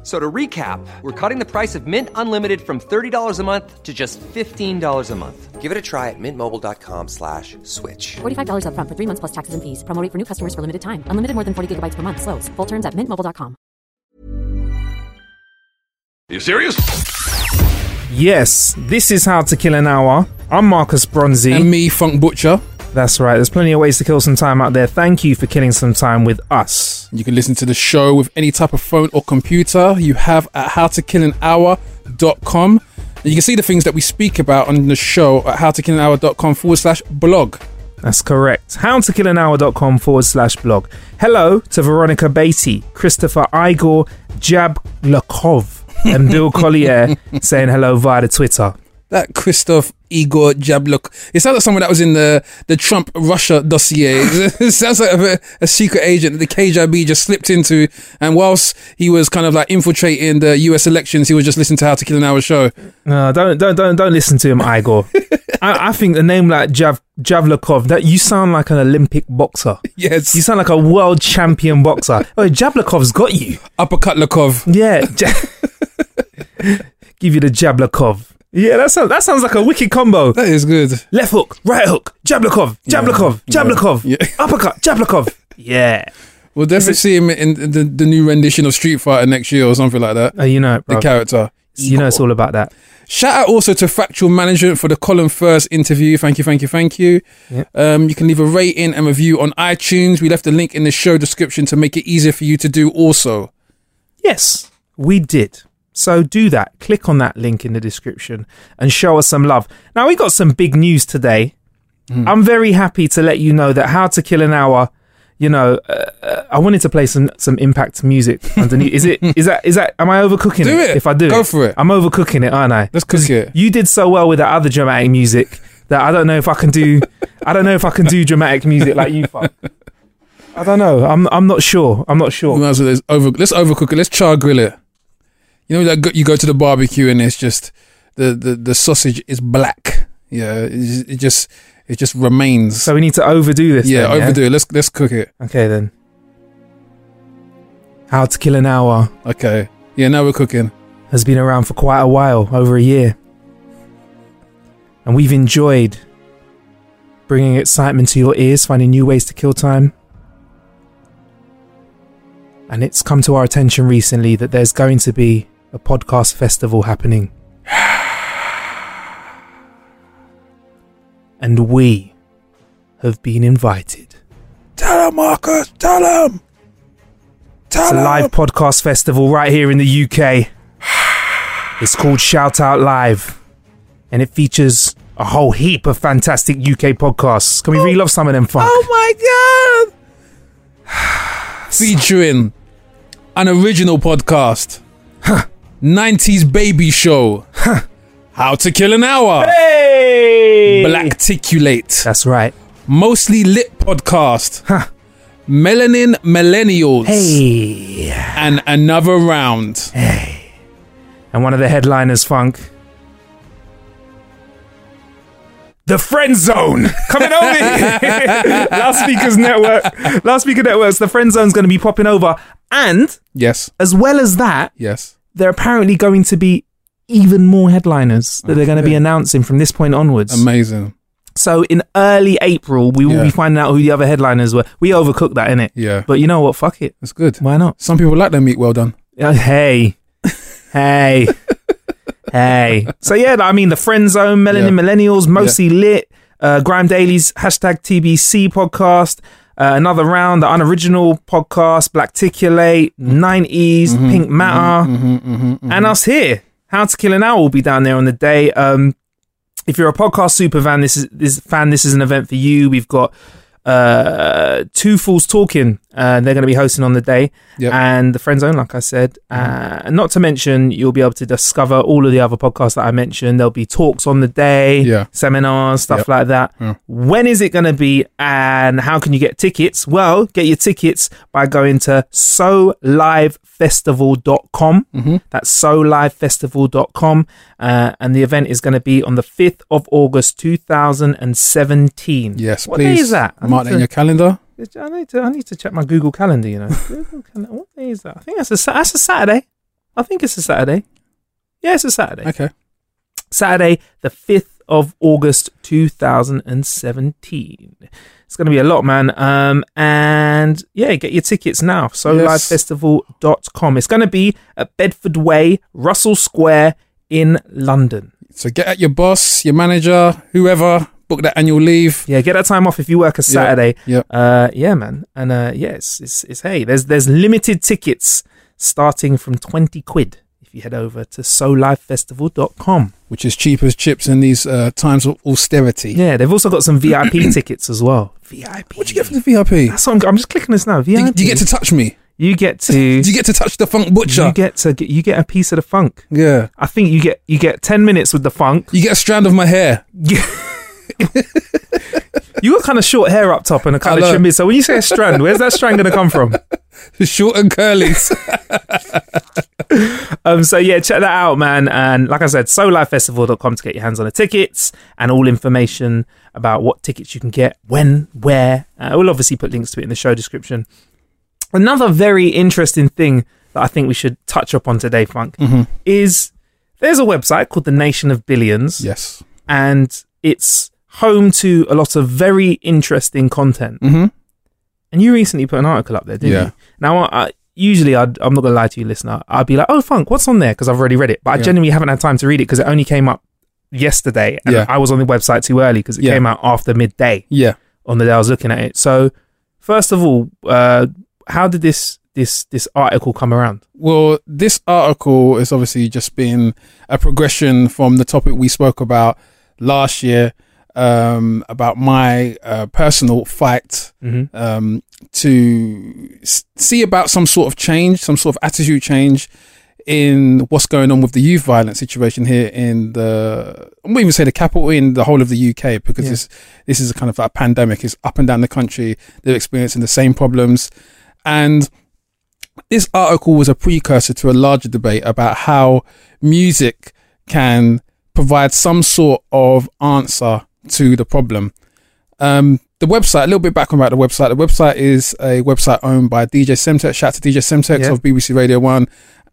F- So to recap, we're cutting the price of Mint Unlimited from $30 a month to just $15 a month. Give it a try at mintmobile.com slash switch. $45 upfront for three months plus taxes and fees. Promo rate for new customers for limited time. Unlimited more than 40 gigabytes per month. Slows. Full terms at mintmobile.com. Are you serious? Yes, this is How to Kill an Hour. I'm Marcus Bronzy. And me, Funk Butcher. That's right, there's plenty of ways to kill some time out there. Thank you for killing some time with us. You can listen to the show with any type of phone or computer you have at howtokillanhour.com. And you can see the things that we speak about on the show at howtokillanhour.com forward slash blog. That's correct. Howtokillanhour.com forward slash blog. Hello to Veronica Beatty, Christopher Igor Jablakov, and Bill Collier saying hello via the Twitter. That Christoph Igor Jabluk. It sounds like someone that was in the, the Trump Russia dossier. it sounds like a, a secret agent that the KGB just slipped into. And whilst he was kind of like infiltrating the US elections, he was just listening to How to Kill an Hour show. No, don't don't don't don't listen to him, Igor. I, I think a name like Jav Javlakov, that you sound like an Olympic boxer. Yes. You sound like a world champion boxer. Oh, Javlakov's got you. Uppercut Lakov. Yeah. Give you the Jablakov. Yeah, that sounds that sounds like a wicked combo. That is good. Left hook, right hook, Jablakov, Jablakov, Yeah. Jablakov, Yeah. uppercut, Jablakov. Yeah. We'll definitely see him in the, the new rendition of Street Fighter next year or something like that. Oh, you know it, The character. You know it's all about that. Shout out also to Factual Management for the Colin First interview. Thank you, thank you, thank you. Yep. Um, you can leave a rating and review on iTunes. We left a link in the show description to make it easier for you to do also. Yes, we did. So do that. Click on that link in the description and show us some love. Now we got some big news today. I'm very happy to let you know that How to Kill an Hour. You know, uh, uh, I wanted to play some some impact music underneath. is it? Is that? Is that? Am I overcooking Do it. If I do, Go for it. I'm overcooking it, aren't I? Let's cook it. You did so well with that other dramatic music that I don't know if I can do. I don't know if I can do dramatic music like you. Fuck. I don't know. I'm. I'm not sure. I'm not sure. Well- let's, over, let's overcook it. Let's char grill it. You know, like you go to the barbecue and it's just the, the, the sausage is black. Yeah, it just, it just it just remains. So we need to overdo this. yeah, then, overdo it. Let's let's cook it. Okay then. How to Kill an Hour Okay. Yeah, now we're cooking. has been around for quite a while, over a year. And we've enjoyed bringing excitement to your ears, finding new ways to kill time. And it's come to our attention recently that there's going to be a podcast festival happening. And we have been invited. Tell him, Marcus. Tell him. Tell It's a live podcast festival right here in the UK. It's called Shout Out Live, and it features a whole heap of fantastic UK podcasts. Can we oh. relive some of them, funk? Oh my god! Featuring an original podcast, 90s baby show, How to Kill an Hour, Hey! Blackticulate, That's right. Mostly Lit Podcast, Melanin Millennials, Hey. and Another Round. Hey. And one of the headliners, funk. The Friend Zone coming over here. speaker's Network. Last Speaker Networks. The Friend Zone's going to be popping over. And Yes, as well as that, yes. There are apparently going to be even more headliners that they're going to be announcing from this point onwards. Amazing. so in early April, we will Yeah. be finding out who the other headliners were. We overcooked that, innit? Yeah. But you know what? Fuck it. That's good. Why not? Some people like their meat well done. Uh, hey. hey. hey. So yeah, I mean the friend zone, Melanin Yeah. Millennials, mostly lit. uh, Grime Daily's hashtag TBC podcast, uh, another round, the unoriginal podcast, Black Blackticulate, 90s, Pink Matter, and us here. How to Kill an Hour will be down there on the day. Um, if you're a podcast super fan, this is this fan. This is an event for you. We've got uh, two fools talking. Uh, they're going to be hosting on the day, Yep. and the friend zone, like I said. Uh, and not to mention, you'll be able to discover all of the other podcasts that I mentioned. There'll be talks on the day, Yeah. seminars, stuff Yep. like that. Yeah. When is it going to be, and how can you get tickets? Well, get your tickets by going to solivefestival.com. Mm-hmm. That's solivefestival.com. Uh, and the event is going to be on the 5th of August 2017. Yes, What please. day is that? I Mark need that in to- your calendar. I need to I need to check my Google Calendar. You know, Google Calendar. What day is that? I think that's a that's a Saturday. I think it's a Saturday. Yeah, it's a Saturday. Okay. Saturday, the fifth of August, two thousand and seventeen. It's going to be a lot, man. Um, and yeah, get your tickets now. So Yes. livefestival.com. It's going to be at Bedford Way, Russell Square in London. So get at your boss, your manager, whoever, book that annual leave. Yeah, get that time off if you work a Saturday. Yep. Uh, yeah, man. And uh, yeah, it's, it's, it's hey, there's there's limited tickets starting from twenty quid if you head over to solivefestival.com. Which is cheap as chips in these uh, times of austerity. Yeah, they've also got some VIP tickets as well. VIP. What'd you get for the VIP? That's what I'm, I'm just clicking this now. Do VIP. you, do you get to touch me? You get to. Do you get to touch the funk butcher? you get to you get a piece of the funk. yeah. I think you get you get ten minutes with the funk. You get a strand of my hair. You got kind of short hair up top and a kind of trim. So when you say a strand, where's that strand going to come from? Short and curlies. Um, so yeah, check that out, man. And like I said, solivefestival.com to get your hands on the tickets and all information about what tickets you can get, when, where. Uh, we'll obviously put links to it in the show description. Another very interesting thing that I think we should touch upon today, Funk, is there's a website called the Nation of Billions, yes. and it's home to a lot of very interesting content. Mm-hmm. And you recently put an article up there, didn't Yeah. you? Now, I, usually I'd, I'm not going to lie to you, listener. I'd be like, oh, Funk, what's on there? Because I've already read it. But I Yeah. genuinely haven't had time to read it because it only came up yesterday. And Yeah. I was on the website too early because it Yeah. came out after midday Yeah. on the day I was looking at it. So, first of all, uh, how did this, this, this article come around? Well, this article is obviously just been a progression from the topic we spoke about last year um, about my uh, personal fight Mm-hmm. um, to s- see about some sort of change, some sort of attitude change in what's going on with the youth violence situation here in the, I won't even say the capital, in the whole of the UK, because Yeah. this, this is a kind of like pandemic. It's up and down the country. They're experiencing the same problems. And this article was a precursor to a larger debate about how music can provide some sort of answer to the problem. Um, the website, a little bit back about the website. The website is a website owned by DJ Semtex. Shout out to DJ Semtex Yeah. of BBC Radio 1.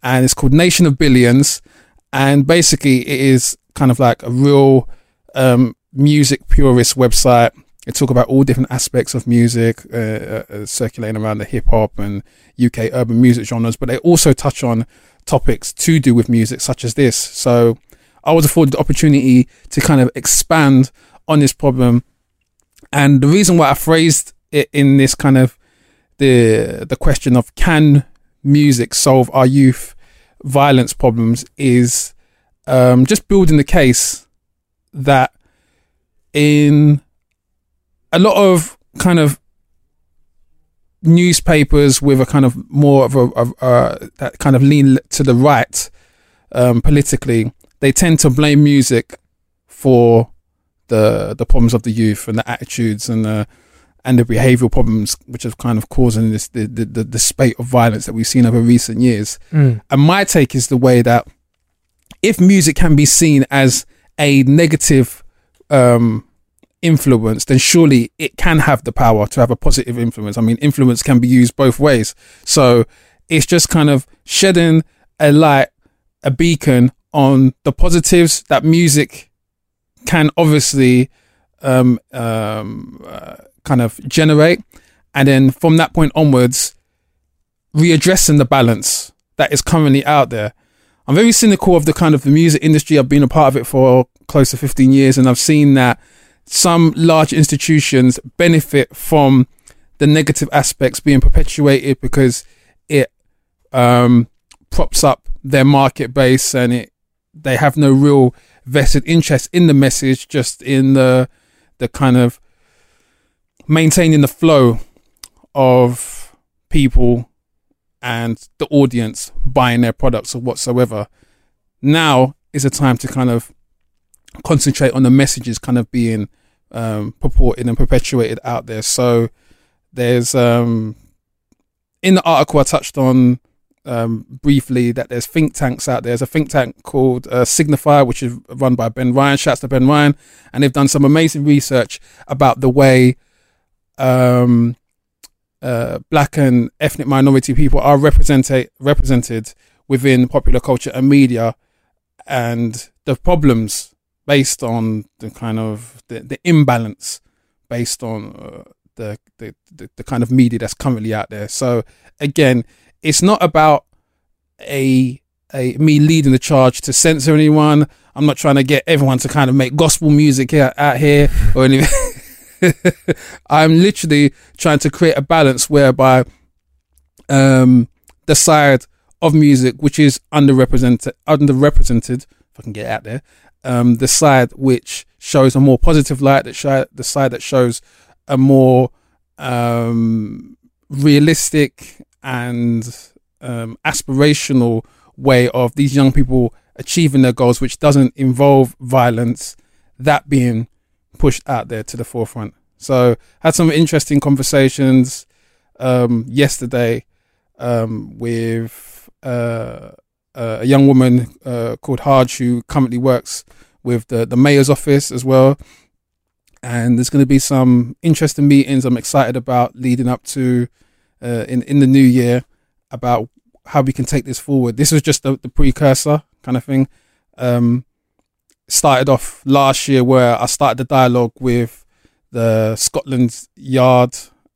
And it's called Nation of Billions. And basically, it is kind of like a real um, music purist website. It talk about all different aspects of music, uh, uh, uh, circulating around the hip hop and UK urban music genres, but they also touch on topics to do with music, such as this. So I was afforded the opportunity to kind of expand on this problem. And the reason why I phrased it in this kind of the the question of can music solve our youth violence problems is um, just building the case that in a lot of kind of newspapers with a kind of more of a, of uh, that kind of lean to the right um, politically, they tend to blame music for the the problems of the youth and the attitudes and the and the behavioural problems which have kind of causing this the, the the the spate of violence that we've seen over recent years. Mm. And my take is the way that if music can be seen as a negative um, influence, then surely it can have the power to have a positive influence. I mean, influence can be used both ways. So it's just kind of shedding a light, a beacon on the positives that music can obviously um, um, uh, kind of generate. And then from that point onwards, readdressing the balance that is currently out there. I'm very cynical of the kind of the music industry. I've been a part of it for close to 15 years, and I've seen that some large institutions benefit from the negative aspects being perpetuated because it um, props up their market base and it they have no real vested interest in the message, just in the the kind of maintaining the flow of people and the audience buying their products or whatsoever. Now is a time to kind of concentrate on the messages kind of being um, purported and perpetuated out there. So there's um, in the article I touched on um, briefly that there's think tanks out there. There's a think tank called uh, Signify, which is run by Ben Ryan. Shouts to Ben Ryan, and they've done some amazing research about the way um, uh, black and ethnic minority people are represented represented within popular culture and media, and the problems based on the kind of the, the imbalance based on uh, the, the the the kind of media that's currently out there. So again, it's not about a a me leading the charge to censor anyone. I'm not trying to get everyone to kind of make gospel music here, out here or anything. I'm literally trying to create a balance whereby um, the side of music which is underrepresented, underrepresented, if I can get out there, um, the side which shows a more positive light, that show, the side that shows a more um, realistic and um, aspirational way of these young people achieving their goals, which doesn't involve violence, that being pushed out there to the forefront. So had some interesting conversations um, yesterday um, with uh, a young woman uh, called Haj who currently works with the, the mayor's office as well. And there's going to be some interesting meetings I'm excited about leading up to uh, in in the new year about how we can take this forward. This was just the, the precursor kind of thing. Um, started off last year where I started the dialogue with the Scotland Yard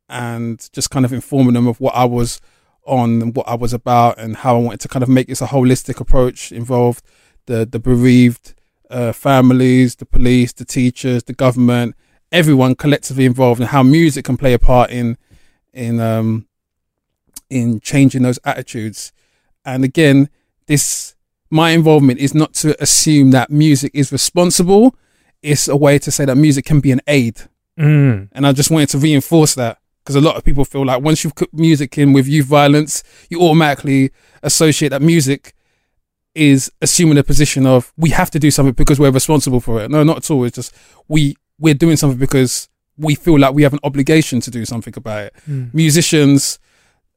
and just kind of informing them of what I was on and what I was about and how I wanted to kind of make this a holistic approach involved the the bereaved uh, families, the police, the teachers, the government, everyone collectively involved and how music can play a part in in um in changing those attitudes. And again, this my involvement is not to assume that music is responsible. It's a way to say that music can be an aid. Mm. And I just wanted to reinforce that because a lot of people feel like once you've put music in with youth violence, you automatically associate that music is assuming a position of we have to do something because we're responsible for it. No, not at all. It's just we we're doing something because we feel like we have an obligation to do something about it. Musicians,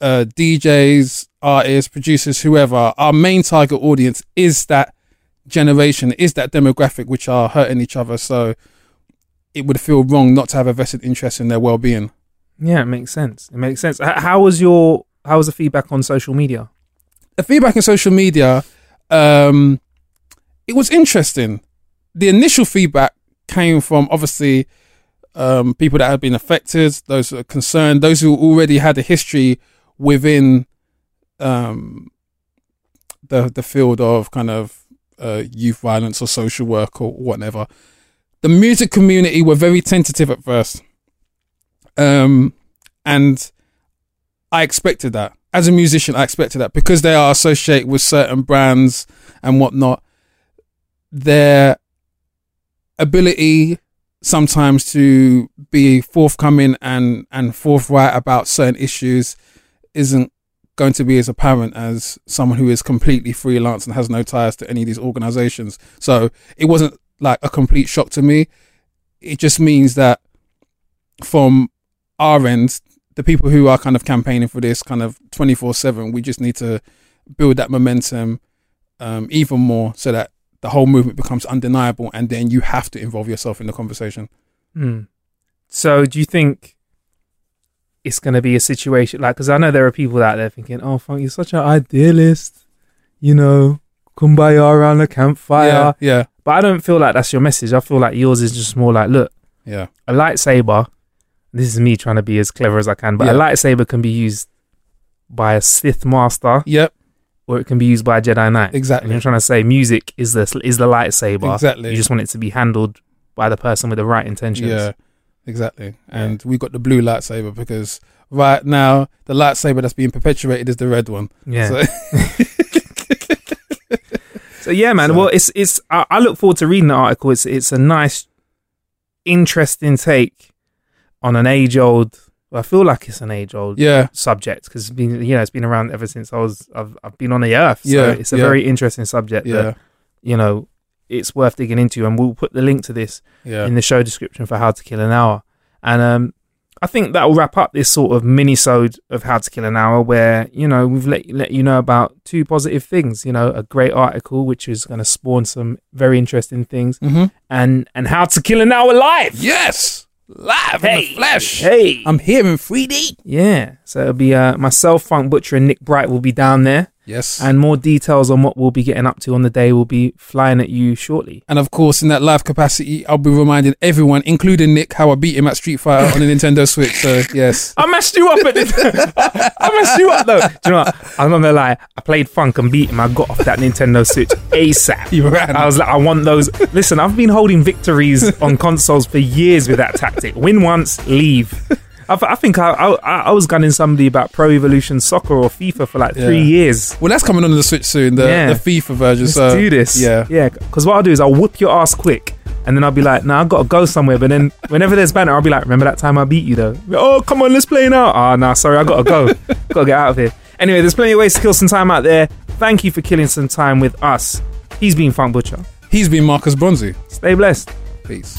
uh, DJs, artists, producers, whoever, our main target audience is that generation, is that demographic which are hurting each other. So it would feel wrong not to have a vested interest in their well being. Yeah, it makes sense. It makes sense. How was your how was the feedback on social media? the feedback in social media, um, it was interesting. The initial feedback came from obviously um, people that had been affected, those who are concerned, those who already had a history within um, the the field of kind of uh, youth violence or social work or whatever. The music community were very tentative at first, um, and I expected that. As a musician, I expected that because they are associated with certain brands and whatnot. Their ability sometimes to be forthcoming and and forthright about certain issues isn't going to be as apparent as someone who is completely freelance and has no ties to any of these organizations. So it wasn't like a complete shock to me. It just means that from our end, the people who are kind of campaigning for this kind of 24 7, we just need to build that momentum um, even more so that the whole movement becomes undeniable and then you have to involve yourself in the conversation. Hmm. So, do you think it's going to be a situation like? Because I know there are people out there thinking, "Oh, Funk, you're such an idealist," you know, kumbaya around the campfire. Yeah, yeah, But I don't feel like that's your message. I feel like yours is just more like, look, yeah, a lightsaber. This is me trying to be as clever as I can, but a lightsaber can be used by a Sith master, yep, or it can be used by a Jedi Knight. Exactly. And you're trying to say music is the is the lightsaber. Exactly. You just want it to be handled by the person with the right intentions. Yeah, exactly. And we got the blue lightsaber because right now the lightsaber that's being perpetuated is the red one. Yeah. So, So yeah, man. So- well, it's it's. I, I look forward to reading the article. It's it's a nice, interesting take on an age old. Well, I feel like it's an age old yeah, subject because been you know it's been around ever since I was I've I've been on the earth. So Yeah, it's a yeah. very interesting subject. yeah, That, you know, it's worth digging into, and we'll put the link to this yeah. in the show description for How to Kill an Hour. And um, I think that will wrap up this sort of mini-sode of How to Kill an Hour, where you know we've let let you know about two positive things. You know, a great article which is going to spawn some very interesting things, Mhm. and and How to Kill an Hour live. Yes, live in Hey, the flesh. hey. I'm here in 3D. Yeah, so it'll be uh, myself, Funk Butcher, and Nick Bright will be down there, Yes, and more details on what we'll be getting up to on the day will be flying at you shortly. And of course, in that live capacity, I'll be reminding everyone, including Nick, how I beat him at Street Fighter on the Nintendo Switch. So yes, I messed you up at this. I messed you up though. Do you know what? I'm not gonna lie. I played Funk and beat him. I got off that Nintendo Switch ASAP. You ran. I was like, I want those. Listen, I've been holding victories on consoles for years with that tactic. Win once, leave. I, I think I, I I was gunning somebody about Pro Evolution Soccer or FIFA for like three Yeah. years. well, that's coming on the Switch soon, the, Yeah. the FIFA version. Let's so do this. Yeah, yeah. Because what I'll do is I'll whoop your ass quick, and then I'll be like, "Nah, I've got to go somewhere." But then whenever there's banter, I'll be like, "Remember that time I beat you, though?" Oh, come on, let's play now. Ah, nah, sorry, I got to go. got to get out of here. Anyway, there's plenty of ways to kill some time out there. Thank you for killing some time with us. He's been Funk Butcher. he's been Marcus Bronzy. Stay blessed. Peace.